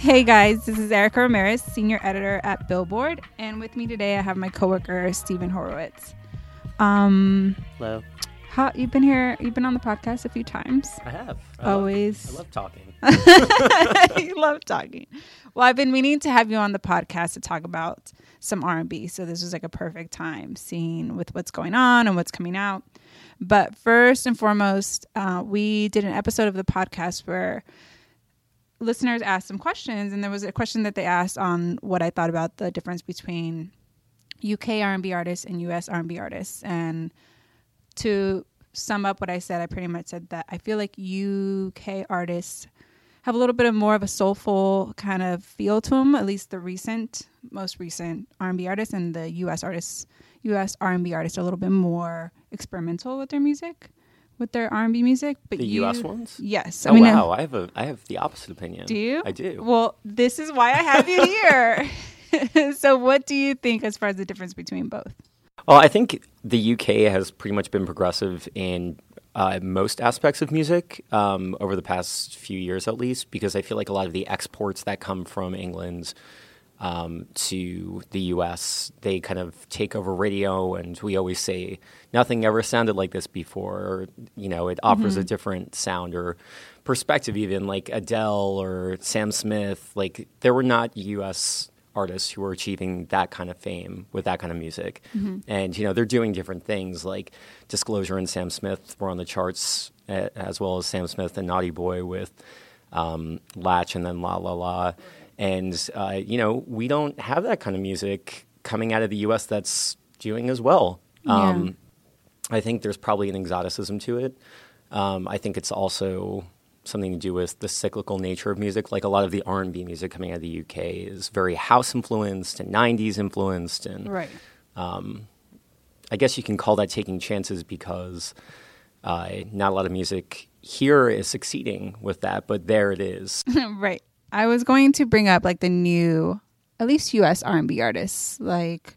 Hey guys, this is Erika Ramirez, senior editor at Billboard, and with me today I have my coworker Steven Horowitz. Um, Hello. how you've been here? You've been on the podcast a few times. I have. I Always. Love, I love talking. you love talking. Well, I've been meaning to have you on the podcast to talk about some R&B, so this was like a perfect time, seeing with what's going on and what's coming out. But first and foremost, uh, we did an episode of the podcast where listeners asked some questions, and there was a question that they asked on what I thought about the difference between UK R&B artists and US R&B artists. And to sum up what I said, I pretty much said that I feel like UK artists have a little bit of more of a soulful kind of feel to them, at least the recent, most recent R&B artists, and the US artists, US R&B artists are a little bit more experimental with their music, with their R&B music. But The you, US ones? yes. oh wow, I have a I have the opposite opinion. Do you? I do. Well, this is why I have you here. so, what do you think as far as the difference between both? Well, I think the UK has pretty much been progressive in uh, most aspects of music um, over the past few years, at least, because I feel like a lot of the exports that come from England um, to the US, they kind of take over radio, and we always say nothing ever sounded like this before. Or, you know, it offers a different sound or perspective, even like Adele or Sam Smith. Like, there were not US artists who were achieving that kind of fame with that kind of music. And, you know, they're doing different things like Disclosure and Sam Smith were on the charts, as well as Sam Smith and Naughty Boy with um, Latch and then La La La. And, uh, you know, we don't have that kind of music coming out of the US that's doing as well. Um, I think there's probably an exoticism to it. Um, I think it's also something to do with the cyclical nature of music. Like a lot of the R&B music coming out of the UK is very house influenced and 90s influenced, and Right. I guess you can call that taking chances because uh, not a lot of music here is succeeding with that, but there it is. right. I was going to bring up like the new, at least U.S. R&B artists. Like,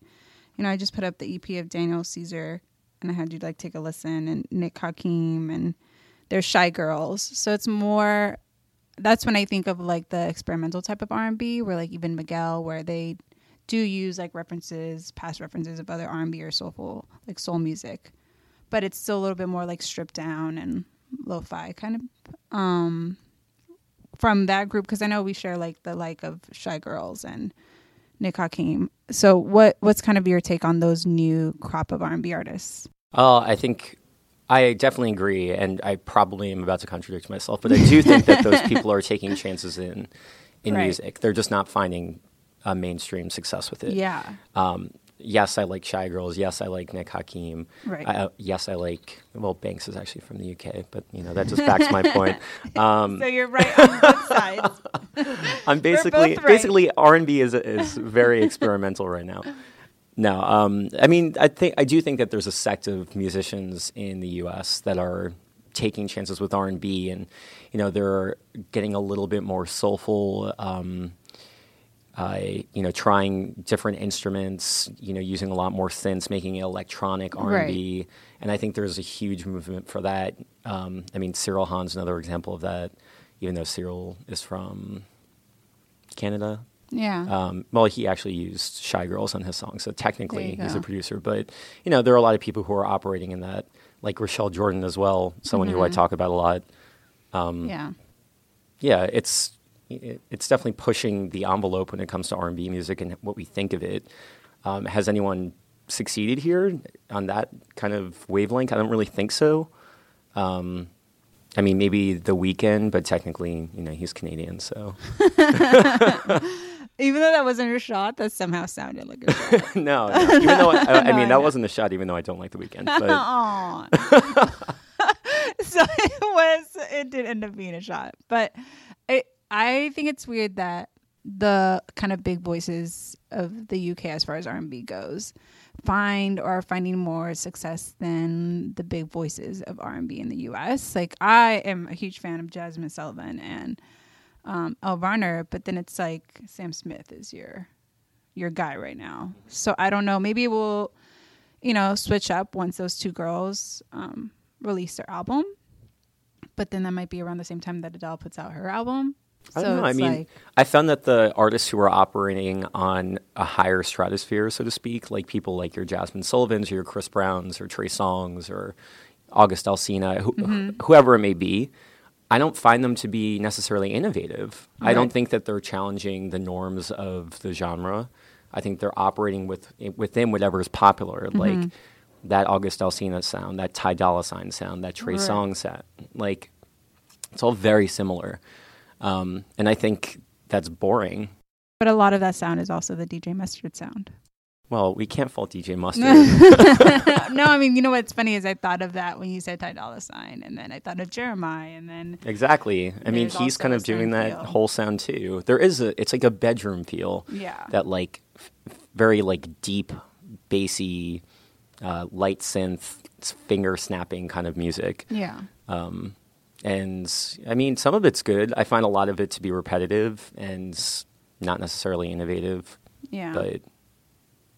you know, I just put up the EP of Daniel Caesar, and I had you like take a listen, and Nick Hakim, and there's Shy Girls. So it's more. That's when I think of like the experimental type of R&B, where like even Miguel, where they do use like references, past references of other R&B or soulful like soul music, but it's still a little bit more like stripped down and lo-fi kind of. Um, from that group because I know we share like the like of Shy Girls and Nick Hakim. So what what's kind of your take on those new crop of R and B artists? Uh, I think I definitely agree, and I probably am about to contradict myself, but I do think that those people are taking chances in in Right. music. They're just not finding a mainstream success with it. Yeah. Um, yes, I like Shy Girls. Yes, I like Nick Hakim. Right. I, uh, yes, I like. Well, Banks is actually from the UK, but you know that just backs my point. Um, So you're right on both sides. I'm basically right. basically R and B is is very experimental right now. No, um, I mean I think I do think that there's a sect of musicians in the U.S. that are taking chances with R and B, and you know they're getting a little bit more soulful. Um, uh, you know, trying different instruments, you know, using a lot more synths, making electronic R and B, and I think there's a huge movement for that. Um, I mean, Cyril Hahn's another example of that, even though Cyril is from Canada. Yeah. Um, well, he actually used Shy Girls on his song, so technically he's a producer. But you know, there are a lot of people who are operating in that like Rochelle Jordan as well, someone who I talk about a lot. yeah. Yeah, it's it- it's definitely pushing the envelope when it comes to R and B music and what we think of it. Um, has anyone succeeded here on that kind of wavelength? I don't really think so. Um, I mean, maybe The Weeknd, but technically, you know, he's Canadian, so Even though that wasn't a shot, that somehow sounded like a shot. no, no. Even though I, I, I mean, that wasn't a shot, even though I don't like The Weeknd. But so it was. It did end up being a shot, but I think it's weird that the kind of big voices of the UK, as far as R and B goes, find or are finding more success than the big voices of R and B in the US. Like I am a huge fan of Jazmine Sullivan and um, Elle Varner, but then it's like Sam Smith is your your guy right now. So I don't know. Maybe we'll you know, switch up once those two girls um, release their album. But then that might be around the same time that Adele puts out her album. I don't know. I mean, like- I found that the artists who are operating on a higher stratosphere, so to speak, like people like your Jazmine Sullivans or your Chris Browns or Trey Songz or August Alsina, who, Mm-hmm. whoever it may be, I don't find them to be necessarily innovative. I don't think that they're challenging the norms of the genre. I think they're operating with within whatever is popular, Mm-hmm. like that August Alsina sound, that Ty Dolla Sign sound, that Trey Right. Songz sound. Like it's all very similar. Um, and I think that's boring. but a lot of that sound is also the DJ Mustard sound. Well, we can't fault DJ Mustard. no, I mean, you know what's funny is I thought of that when you said Ty Dolla Sign, and then I thought of Jeremiah, and then exactly. I mean, he's kind of doing that feel. whole sound too. There is a, it's like a bedroom feel. Yeah. That like f- very like deep, bassy, uh, light synth, finger snapping kind of music. yeah, Um, and I mean, some of it's good. I find a lot of it to be repetitive and not necessarily innovative. yeah. But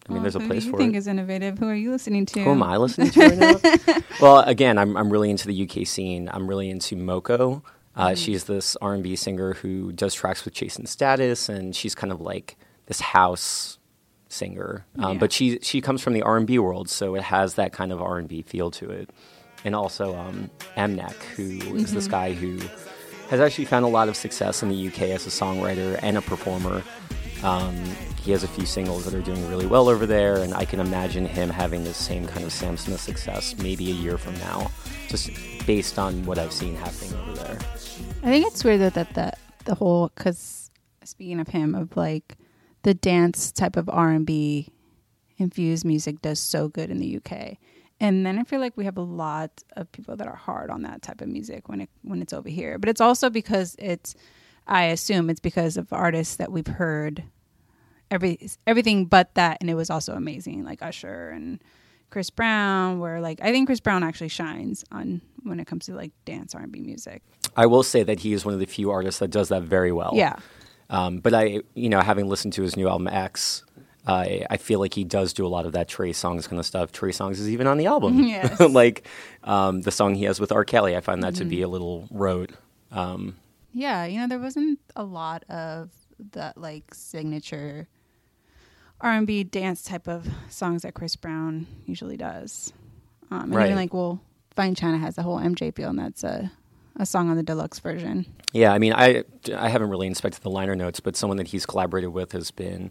I mean, Well, there's a who place do you for think it. is innovative? Who are you listening to? Who am I listening to right now? well, again, I'm I'm really into the UK scene. I'm really into Moko. Uh, Mm-hmm. She's this R&B singer who does tracks with Jason Status, and she's kind of like this house singer. Um, Yeah. But she she comes from the R&B world, so it has that kind of R&B feel to it. And also um, Mnek, who is Mm-hmm. this guy who has actually found a lot of success in the UK as a songwriter and a performer. Um, he has a few singles that are doing really well over there, and I can imagine him having the same kind of Sam Smith success maybe a year from now, just based on what I've seen happening over there. I think it's weird that that the, the whole because speaking of him of like the dance type of R and B infused music does so good in the UK, and then I feel like we have a lot of people that are hard on that type of music when it when it's over here. But it's also because it's I assume it's because of artists that we've heard every everything but that, and it was also amazing like Usher and. Chris Brown, where like I think Chris Brown actually shines on when it comes to like dance R and B music. I will say that he is one of the few artists that does that very well. Yeah. Um, but I, you know, having listened to his new album X, I I feel like he does do a lot of that Trey Songz kind of stuff. Trey Songz is even on the album. Yes. like um, the song he has with R. Kelly, I find that to be Mm-hmm. a little rote. Um, Yeah, you know, there wasn't a lot of that like signature R and B dance type of songs that Chris Brown usually does. Um, and Right. even like, well, Fine China has the whole MJ feel, and that's a a song on the deluxe version. yeah, I mean, I I haven't really inspected the liner notes, but someone that he's collaborated with has been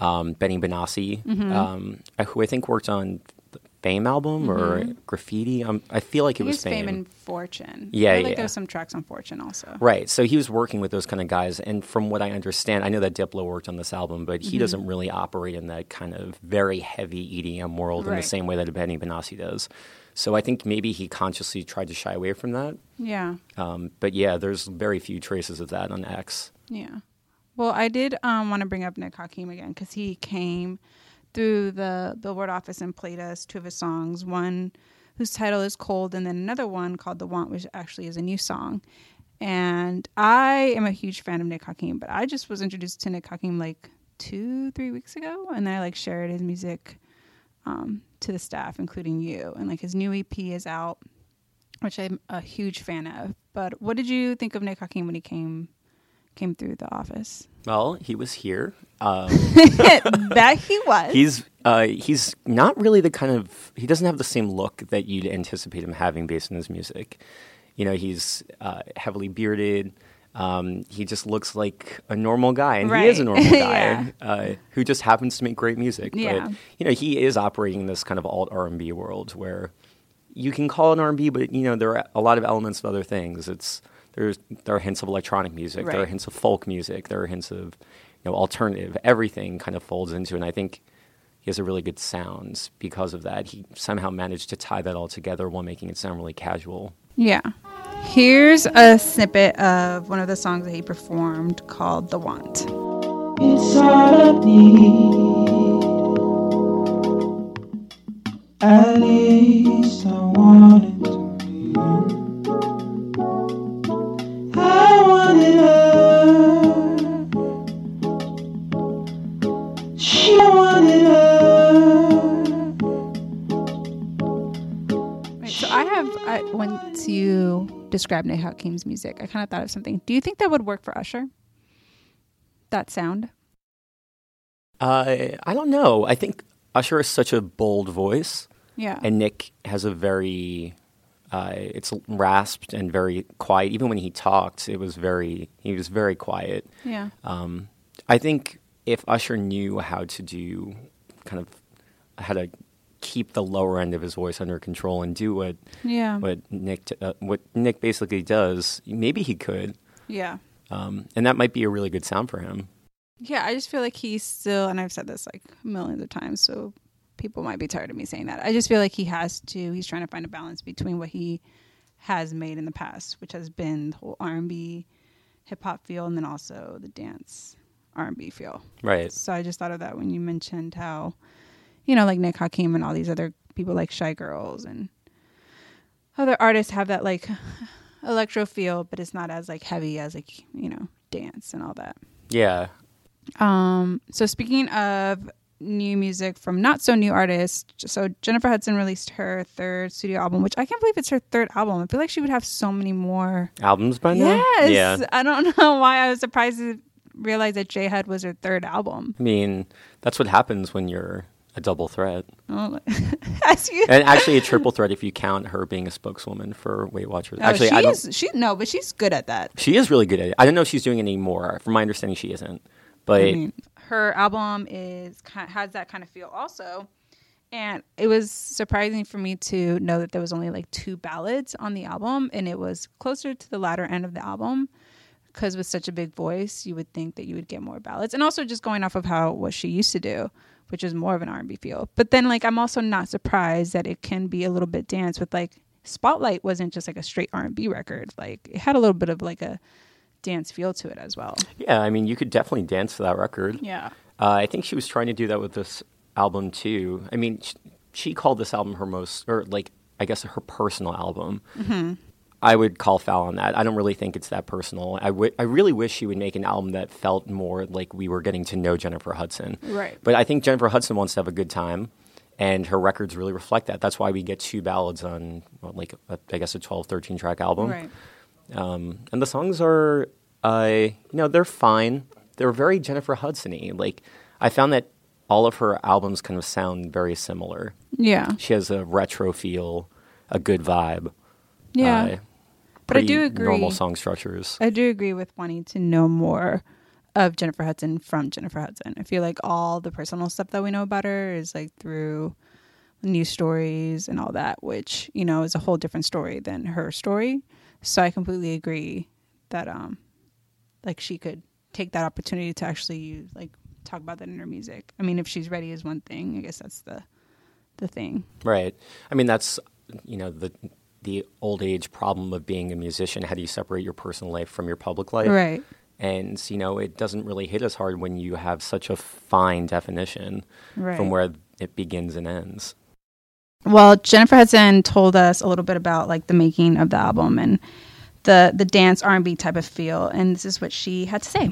um, Benny Benassi, Mm-hmm. um, who I think worked on the Fame album or Graffiti. Um, I feel like I it was it's Fame and Fortune. Yeah, I feel like yeah. There's some tracks on Fortune also. Right. So he was working with those kind of guys. And from what I understand, I know that Diplo worked on this album, but Mm-hmm. he doesn't really operate in that kind of very heavy EDM world in the same way that Benny Benassi does. So I think maybe he consciously tried to shy away from that. Yeah, Um, but yeah, there's very few traces of that on X. yeah. Well, I did um, want to bring up Nick Hakim again because he came through the Billboard office and played us two of his songs. One whose title is Cold, and then another one called The Want, which actually is a new song. And I am a huge fan of Nick Hakim, but I just was introduced to Nick Hakim like two, three weeks ago, and I like shared his music um, to the staff, including you. And like his new EP is out, which I'm a huge fan of. But what did you think of Nick Hakim when he came came through the office? Well, he was here. Um, that he was. he's uh, he's not really the kind of he doesn't have the same look that you'd anticipate him having based on his music. You know, he's uh, heavily bearded. Um, he just looks like a normal guy, and he is a normal guy Yeah. uh, who just happens to make great music. Yeah. But you know, he is operating in this kind of alt R and B world where you can call it R and B, but you know there are a lot of elements of other things. It's there's there are hints of electronic music, there are hints of folk music, there are hints of you know alternative. Everything kind of folds into, and I think he has a really good sound because of that. He somehow managed to tie that all together while making it sound really casual. Yeah. Here's a snippet of one of the songs that he performed called The Want. It's all I need. At least I want it to be. You describe Nick Hakim's music, I kind of thought of something. Do you think that would work for Usher? That sound? Uh, I don't know. I think Usher is such a bold voice, Yeah. and Nick has a very uh, it's rasped and very quiet. Even when he talked, it was very he was very quiet. yeah. Um, I think if Usher knew how to do kind of how to keep the lower end of his voice under control and do what Yeah. what Nick t- uh, what Nick basically does, maybe he could, Yeah. um, and that might be a really good sound for him. Yeah, I just feel like he's still, and I've said this like millions of times, so people might be tired of me saying that. I just feel like he has to. He's trying to find a balance between what he has made in the past, which has been the whole R and B, hip hop feel, and then also the dance R and B feel. Right. So I just thought of that when you mentioned how, you know, like Nick Hakim and all these other people like Shy Girls and other artists have that like electro feel, but it's not as like heavy as like you know dance and all that. Yeah. Um, so speaking of new music from not so new artists, so Jennifer Hudson released her third studio album, which I can't believe it's her third album. I feel like she would have so many more. Albums by now. Yes, Yeah. I don't know why I was surprised to realize that J Hud was her third album. I mean, that's what happens when you're a double threat. Oh, And actually, a triple threat if you count her being a spokeswoman for Weight Watchers. no, actually, she I don't. is, she no, but she's good at that. She is really good at it. I don't know if she's doing it anymore. From my understanding, she isn't. But I mean, her album is has that kind of feel also. And it was surprising for me to know that there was only like two ballads on the album, and it was closer to the latter end of the album. Because with such a big voice, you would think that you would get more ballads, and also just going off of how what she used to do, which is more of an R and B feel. But then, like, I'm also not surprised that it can be a little bit dance with like Spotlight wasn't just like a straight R and B record; like it had a little bit of like a dance feel to it as well. yeah, I mean, you could definitely dance to that record. Yeah. Uh, I think she was trying to do that with this album too. I mean, sh- she called this album her most, or like, I guess her personal album. Mm-hmm. I would call foul on that. I don't really think it's that personal. I I really wish she would make an album that felt more like we were getting to know Jennifer Hudson. Right. But I think Jennifer Hudson wants to have a good time, and her records really reflect that. That's why we get two ballads on, well, like, a, I guess, a 12, 13 track album. Right. Um, and the songs are, uh, you know, they're fine. They're very Jennifer Hudson-y. Like, I found that all of her albums kind of sound very similar. Yeah. She has a retro feel, a good vibe. Yeah. uh, But I do agree. Normal song structures. I do agree with wanting to know more of Jennifer Hudson from Jennifer Hudson. I feel like all the personal stuff that we know about her is like through news stories and all that, which, you know, is a whole different story than her story. So I completely agree that um like she could take that opportunity to actually use like talk about that in her music. I mean, if she's ready is one thing. I guess that's the the thing. Right. I mean, that's you know the the old age problem of being a musician. How do you separate your personal life from your public life? Right. And you know, it doesn't really hit as hard when you have such a fine definition Right. from where it begins and ends. Well, Jennifer Hudson told us a little bit about like the making of the album and the the dance R and B type of feel, and this is what she had to say.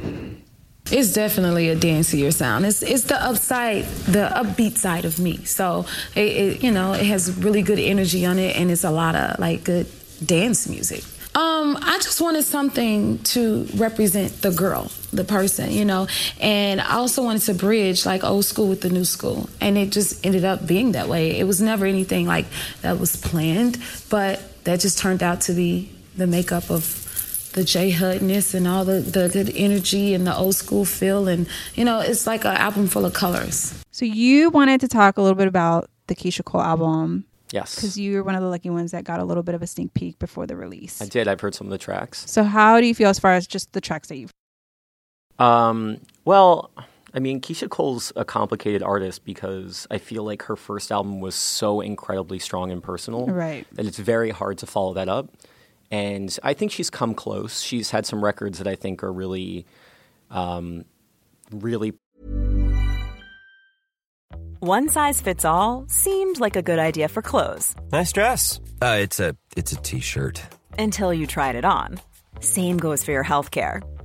It's definitely a dancier sound. It's it's the upside, the upbeat side of me. So it, it you know it has really good energy on it, and it's a lot of like good dance music. Um, I just wanted something to represent the girl, the person, you know, and I also wanted to bridge like old school with the new school, and it just ended up being that way. It was never anything like that was planned, but that just turned out to be the makeup of the J Hudness and all the, the good energy and the old school feel, and you know, it's like an album full of colors. So you wanted to talk a little bit about the Keyshia Cole album Yes. because you were one of the lucky ones that got a little bit of a sneak peek before the release. I did. I've heard some of the tracks. So how do you feel as far as just the tracks that you've Um, well, I mean, Keyshia Cole's a complicated artist because I feel like her first album was so incredibly strong and personal Right. that it's very hard to follow that up. And I think she's come close. She's had some records that I think are really, um, really One size fits all seemed like a good idea for clothes Nice dress. Uh, it's a it's a t-shirt. until you tried it on. Same goes for your healthcare.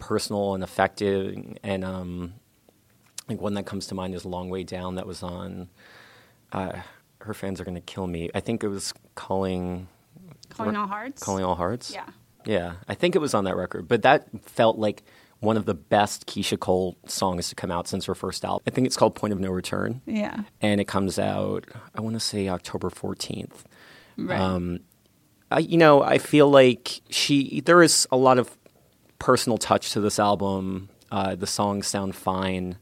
Personal and effective. And um, think one that comes to mind is "Long Way Down." That was on. Uh, her fans are going to kill me. I think it was calling. Calling All Hearts? Calling all hearts. Yeah. Yeah, I think it was on that record, but that felt like one of the best Keyshia Cole songs to come out since her first album. I think it's called Point of No Return. Yeah. And it comes out, I want to say October 14th. Right. Um, I, you know, I feel like she, there is a lot of personal touch to this album. Uh, the songs sound fine.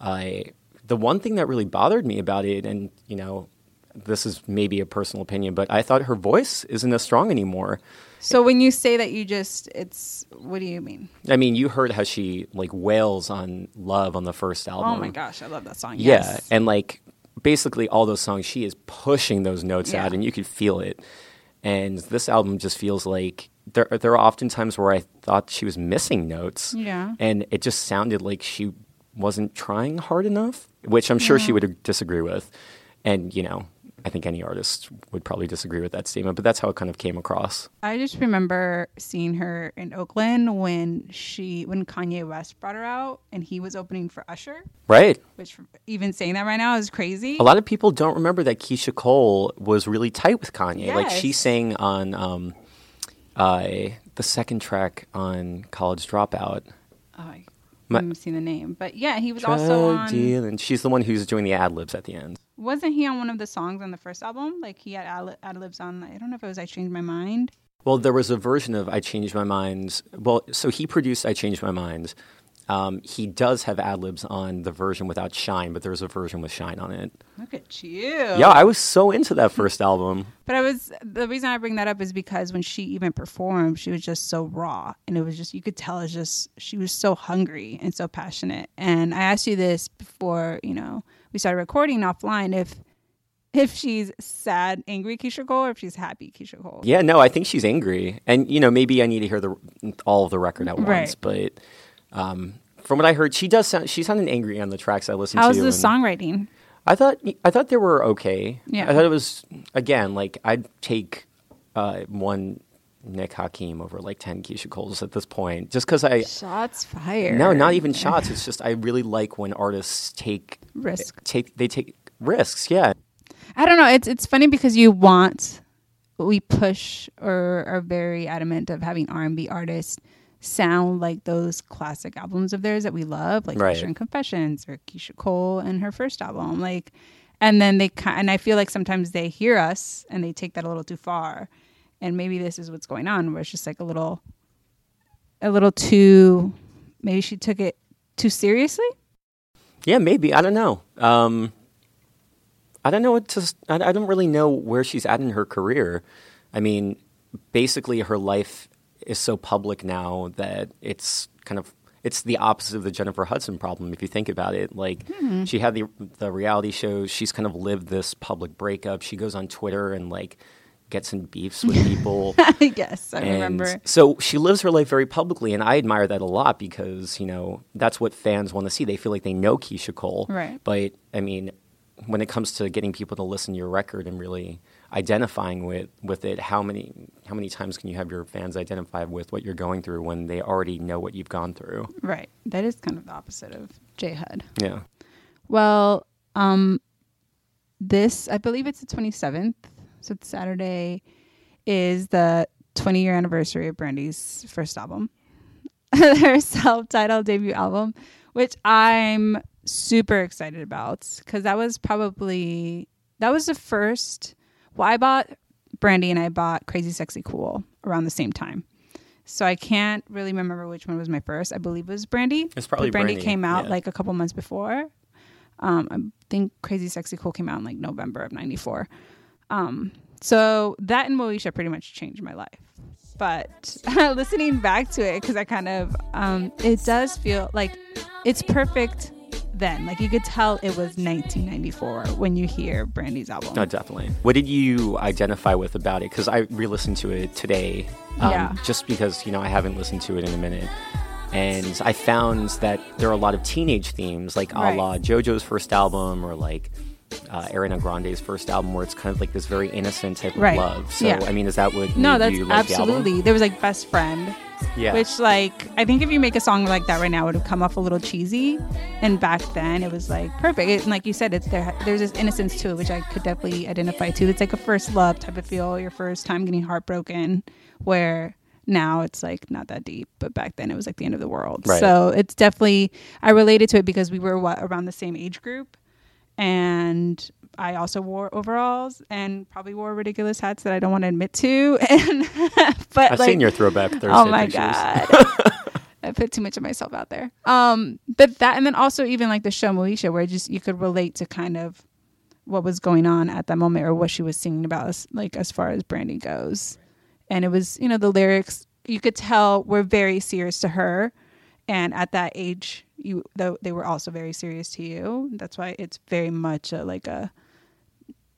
I, the one thing that really bothered me about it, and, you know, this is maybe a personal opinion, but I thought her voice isn't as strong anymore. So when you say that you just it's what do you mean? I mean, you heard how she like wails on "Love" on the first album. Oh my gosh, I love that song. Yeah, Yes. and like basically all those songs, she is pushing those notes Yeah. out, and you could feel it. And this album just feels like there. There are often times where I thought she was missing notes. Yeah. and it just sounded like she wasn't trying hard enough, which I'm sure she would disagree with. And you know, I think any artist would probably disagree with that statement, but that's how it kind of came across. I just remember seeing her in Oakland when she when Kanye West brought her out and he was opening for Usher. Right. Which even saying that right now is crazy. A lot of people don't remember that Keyshia Cole was really tight with Kanye. Like she sang on um, uh, the second track on College Dropout. Oh, I My- haven't seen the name, but yeah, he was also Drug on. deal, and she's the one who's doing the ad libs at the end. Wasn't he on one of the songs on the first album? Like he had ad ad libs on. I don't know if it was "I Changed My Mind." Well, there was a version of I Changed My Mind. Well, so he produced I Changed My Mind. Um, he does have ad libs on the version without Shyne, but there's a version with Shyne on it. Look at you. Yeah, I was so into that first album. But I was the reason I bring that up is because when she even performed, she was just so raw, and it was just you could tell it's just she was so hungry and so passionate. And I asked you this before you know we started recording offline if if she's sad, angry Keyshia Cole, or if she's happy Keyshia Cole. Yeah, no, I think she's angry, and you know maybe I need to hear the all of the record at Right. once. But um, from what I heard, she does sound she sounded angry on the tracks I listened How's to. the and songwriting? I thought I thought they were okay. Yeah. I thought it was again like I'd take uh, one Nick Hakim over like ten Keyshia Coles at this point, just because I Shots fired. no, not even shots. It's just I really like when artists take Risk. Take they take risks. Yeah, I don't know. It's it's funny because you want we push or are very adamant of having R and B artists sound like those classic albums of theirs that we love, like Right. And Confessions or Keyshia Cole and her first album. Like, and then they ki- and I feel like sometimes they hear us and they take that a little too far, and maybe this is what's going on, where it's just like a little, a little too. Maybe she took it too seriously. Yeah, maybe. I don't know. Um, I don't know what to. I don't really know where she's at in her career. I mean, basically, her life is so public now that it's kind of it's the opposite of the Jennifer Hudson problem. If you think about it, like Mhm. she had the the reality shows. She's kind of lived this public breakup. She goes on Twitter and like gets in beefs with people. yes, I And remember. So she lives her life very publicly, and I admire that a lot because you know that's what fans want to see. They feel like they know Keyshia Cole, Right. But I mean, when it comes to getting people to listen to your record and really identifying with with it, how many how many times can you have your fans identify with what you're going through when they already know what you've gone through? Right. That is kind of the opposite of J HUD. Yeah. Well, um, this I believe it's the twenty seventh, so it's Saturday, is the twenty year anniversary of Brandy's first album, their self titled debut album, which I'm super excited about because that was probably that was the first. Well, I bought Brandy and I bought Crazy Sexy Cool around the same time. So I can't really remember which one was my first. I believe it was Brandy. It's probably Brandy, Brandy, came out yeah. like a couple months before. Um, I think Crazy Sexy Cool came out in like November of '94. Um, so that and Moesha pretty much changed my life. But listening back to it, because I kind of, um, it does feel like it's perfect then. Like you could tell it was 1994 when you hear Brandy's album. No, definitely. What did you identify with about it? Because I re-listened to it today, um, Yeah. just because you know I haven't listened to it in a minute, and I found that there are a lot of teenage themes, like Right. a la JoJo's first album, or like uh, Ariana Grande's first album, where it's kind of like this very innocent type of Right. love. So, Yeah. I mean, is that what No, that's you like the album? absolutely. There was like best friend. Yeah. Which like I think if you make a song like that right now, it would have come off a little cheesy. And back then, it was like perfect. It, and like you said, it's there. There's this innocence to it, which I could definitely identify to. It's like a first love type of feel. Your first time getting heartbroken, where now it's like not that deep, but back then it was like the end of the world. Right. So it's definitely I related to it because we were what around the same age group, and I also wore overalls and probably wore ridiculous hats that I don't want to admit to. And but I've like, seen your throwback Thursday Oh my pictures. god. I put too much of myself out there. Um, but that, and then also even like the show Moesha, where just you could relate to kind of what was going on at that moment or what she was singing about, as, like as far as Brandy goes. And it was, you know, the lyrics you could tell were very serious to her, and at that age, you though they were also very serious to you. That's why it's very much a, like a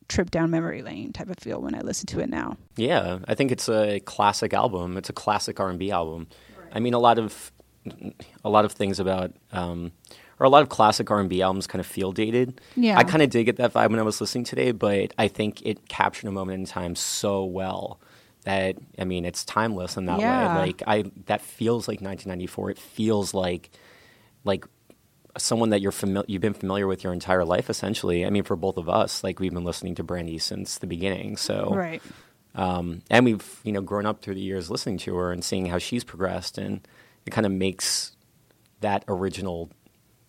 trip down memory lane type of feel when I listen to it now. Yeah, I think it's a classic album. It's a classic R and B album. I mean, a lot of a lot of things about um, or a lot of classic R and B albums kind of feel dated. Yeah. I kind of did get that vibe when I was listening today, but I think it captured a moment in time so well that I mean, it's timeless in that Yeah. way. Like I, that feels like 1994. It feels like like someone that you're familiar you've been familiar with your entire life essentially i mean for both of us like we've been listening to brandy since the beginning so Right. um, and we've you know grown up through the years listening to her and seeing how she's progressed and it kind of makes that original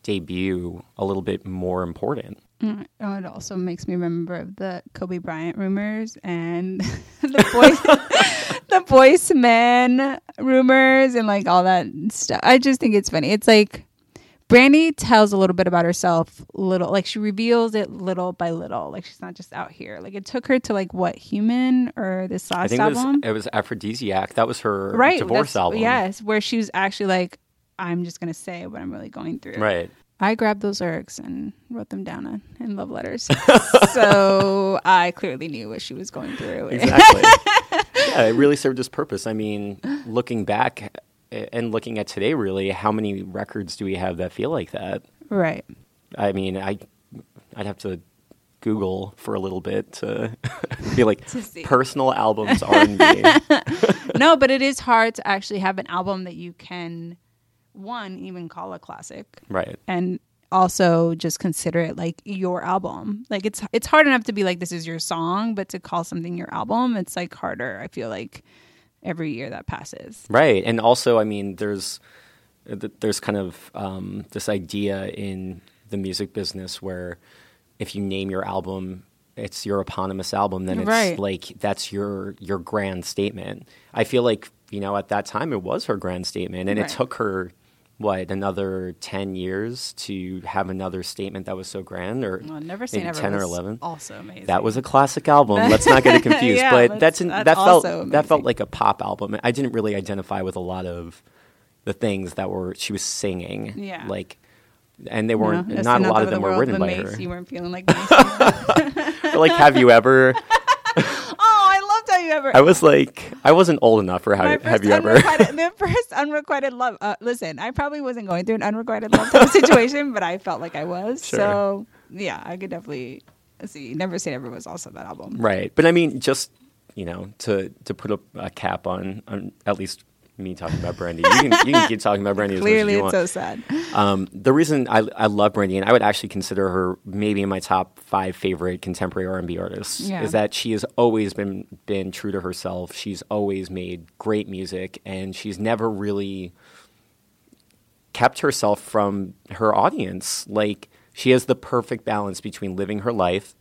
debut a little bit more important Mm, oh, it also makes me remember the Kobe Bryant rumors and the voice, the voice man rumors and like all that stuff. I just think it's funny. It's like Brandy tells a little bit about herself, little like she reveals it little by little. Like she's not just out here. Like it took her to like what human or this i last think it was, album, it was Afrodisiac that was her right? divorce album Yes, where she was actually like, I'm just gonna say what I'm really going through. right I grabbed those lyrics and wrote them down in- in love letters. so I clearly knew what she was going through. exactly yeah it really served its purpose i mean looking back eh, and looking at today really how many records do we have that feel like that right. I mean, I I'd have to Google for a little bit to be like To personal albums R and B. no, but it is hard to actually have an album that you can, one, even call a classic. Right. And also just consider it like your album. Like it's it's hard enough to be like this is your song, but to call something your album, it's like harder. I feel like every year that passes. Right, and also, I mean, there's there's kind of um, this idea in the music business where if you name your album, it's your eponymous album, then it's Right. like that's your your grand statement. I feel like you know at that time it was her grand statement, and Right. it took her what another ten years to have another statement that was so grand, or Well, Never maybe Never ten or eleven. also amazing. That was a classic album. Let's not get it confused. Yeah, but that's an, that's that felt also that felt like a pop album. I didn't really identify with a lot of the things that were she was singing. Yeah. like, and they weren't. that's not a lot of the them were world, written the by Mace, her. You weren't feeling like. Or like, have you ever? oh, I loved how you ever. I was like, I wasn't old enough for My have, you ever? the first unrequited love. Uh, listen, I probably wasn't going through an unrequited love type situation, but I felt like I was. Sure. So yeah, I could definitely see. Never Say Never was also that album. Right, but I mean, just you know, to to put a, a cap on, on at least me talking about Brandy. You can you can keep talking about Brandy. As much as Clearly, you it's want. so sad. Um, the reason I, I love Brandy, and I would actually consider her maybe in my top five favorite contemporary R and B artists, Yeah. is that she has always been been true to herself. She's always made great music, and she's never really kept herself from her audience. Like she has the perfect balance between living her life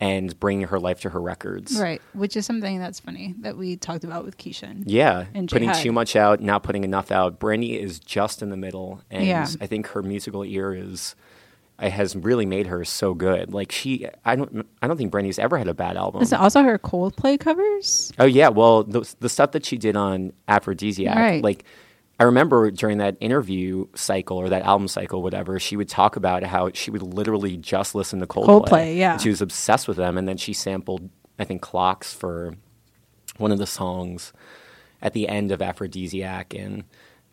and bringing her life to her records. Right, which is something that's funny that we talked about with Keyshia. Yeah, and putting J Hud. too much out, not putting enough out. Brandy is just in the middle, and Yeah. I think her musical ear is has really made her so good. Like she, I don't, I don't think Brandy's ever had a bad album. Is it also her Coldplay covers? Oh yeah, well the the stuff that she did on Afrodisiac, Right. like I remember during that interview cycle or that album cycle, whatever, she would talk about how she would literally just listen to Coldplay. Coldplay, yeah. She was obsessed with them, and then she sampled, I think, Clocks for one of the songs at the end of Afrodisiac, and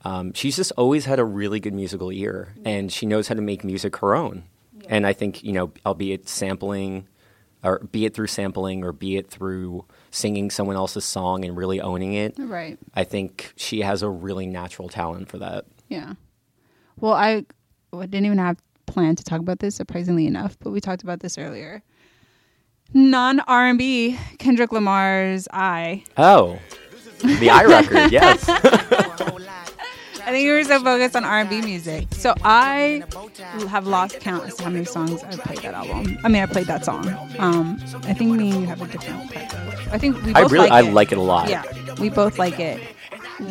um, she's just always had a really good musical ear, and she knows how to make music her own. And I think you know, albeit sampling, or be it through sampling, or be it through singing someone else's song and really owning it. Right. I think she has a really natural talent for that. Yeah. Well, I, didn't even have planned to talk about this, surprisingly enough, but we talked about this earlier. Non R and B, Kendrick Lamar's "I." Oh, the I record, yes. I think we were so focused on R and B music, so I have lost count as to how many songs I played that album. I mean, I played that song. Um, I think me and you have a different type of. I think we I both really- like I it. like it a lot. Yeah, we both like it.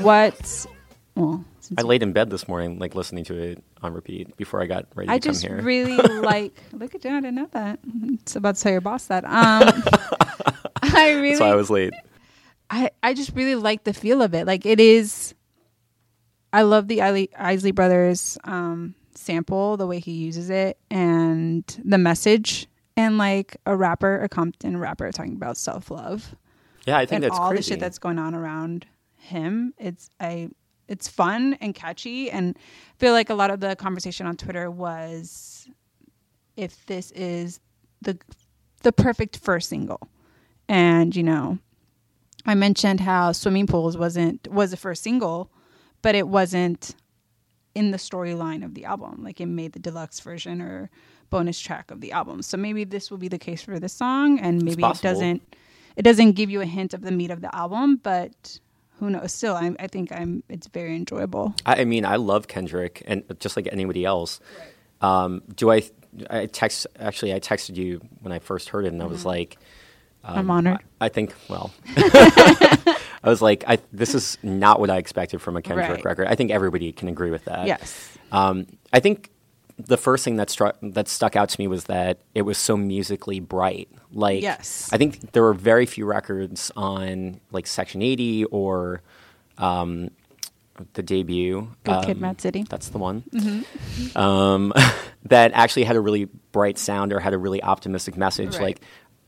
What? Well, I laid in bed this morning, like listening to it on repeat before I got ready I to come here. I just really like. Look at you! I didn't know that. It's about to tell your boss that. Um, I really. so I was late. I, I just really like the feel of it. Like it is. I love the Isley, Brothers um, sample, the way he uses it, and the message, and like a rapper, a Compton rapper, talking about self love. Yeah, I think and that's all the shit that's going on around him. It's I. It's fun and catchy, and I feel like a lot of the conversation on Twitter was if this is the the perfect first single, and you know, I mentioned how swimming pools wasn't was the first single, but it wasn't in the storyline of the album. Like it made the deluxe version or bonus track of the album. So maybe this will be the case for this song, and maybe it doesn't. It doesn't give you a hint of the meat of the album, but who knows? Still, I, I think I'm. It's very enjoyable. I, I mean, I love Kendrick, and just like anybody else. Um, do I? I text actually. I texted you when I first heard it, and I was like, um, I'm honored. I, I think. Well, I was like, I, this is not what I expected from a Kendrick Right. record. I think everybody can agree with that. Yes. Um, I think the first thing that struck that stuck out to me was that it was so musically bright. Like, Yes. I think there were very few records on like Section 80 or um, the debut. Good Kid, um, Mad City. That's the one. Mhm. Um, that actually had a really bright sound or had a really optimistic message. Right. Like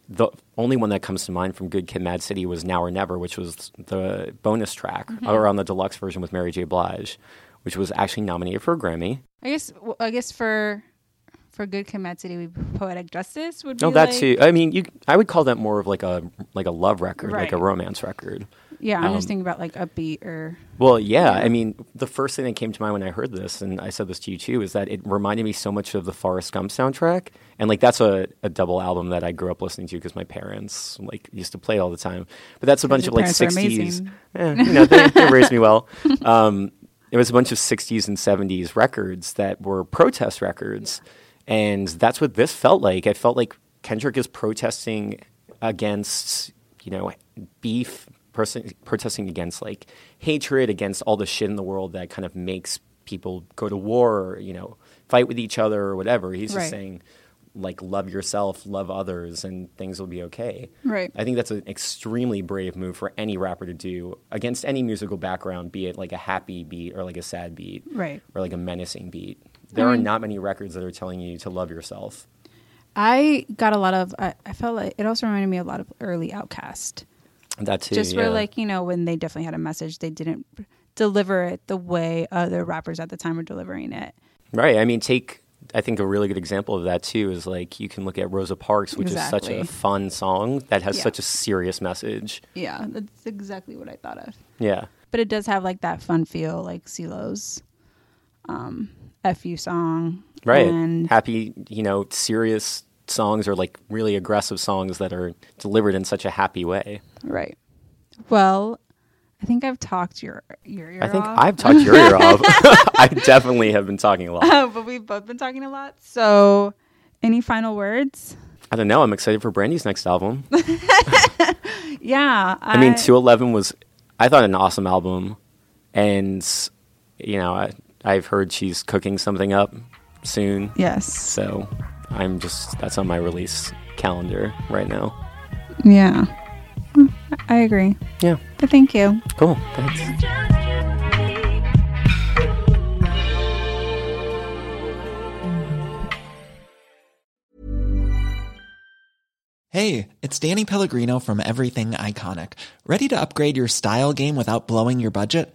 the only one that comes to mind from Good Kid, Mad City was Now or Never, which was the bonus track Mhm. or on the deluxe version with Mary J. Blige, which was actually nominated for a Grammy. I guess. I guess for for good Kid, Mad City, we poetic justice would be. No, that like, too. I mean, you. I would call that more of like a like a love record, like a romance record. Yeah, I'm just Um, thinking about like upbeat or. Well, yeah. I mean, the first thing that came to mind when I heard this, and I said this to you too, is that it reminded me so much of the Forrest Gump soundtrack, and like that's a, a double album that I grew up listening to because my parents like used to play all the time. But that's a bunch of like '60s. amazing. Eh, you know, they, they raised me well. Um, it was a bunch of '60s and '70s records that were protest records, and that's what this felt like. I felt like Kendrick is protesting against you know beef, person, protesting against like hatred, against all the shit in the world that kind of makes people go to war or you know fight with each other or whatever. He's just saying like love yourself, love others, and things will be okay. Right. I think that's an extremely brave move for any rapper to do against any musical background, be it like a happy beat or like a sad beat, Right. or like a menacing beat. There I are mm. not many records that are telling you to love yourself. I got a lot of. I, I felt like it also reminded me a lot of early OutKast. That too, Just yeah. where like you know when they definitely had a message, they didn't deliver it the way other rappers at the time were delivering it. Right. I mean, take I think a really good example of that too is like you can look at Rosa Parks, which is such a fun song that has Yeah. such a serious message. Yeah, that's exactly what I thought of. Yeah. But it does have like that fun feel, like CeeLo's um, "fu" song, Right. And Happy, you know, serious songs or like really aggressive songs that are delivered in such a happy way. right. Well, I think I've talked your your ear I think off. I've talked your ear off. I definitely have been talking a lot. Oh, but we've both been talking a lot. So, any final words? I don't know. I'm excited for Brandy's next album. Yeah, I mean, 211 was, I thought, an awesome album. And, you know, I, I've heard she's cooking something up soon. Yes. So I'm just, that's on my release calendar right now. Yeah, hmm, I agree. Yeah. But thank you. Cool. Thanks. Hey, it's Danny Pellegrino from Everything Iconic. Ready to upgrade your style game without blowing your budget?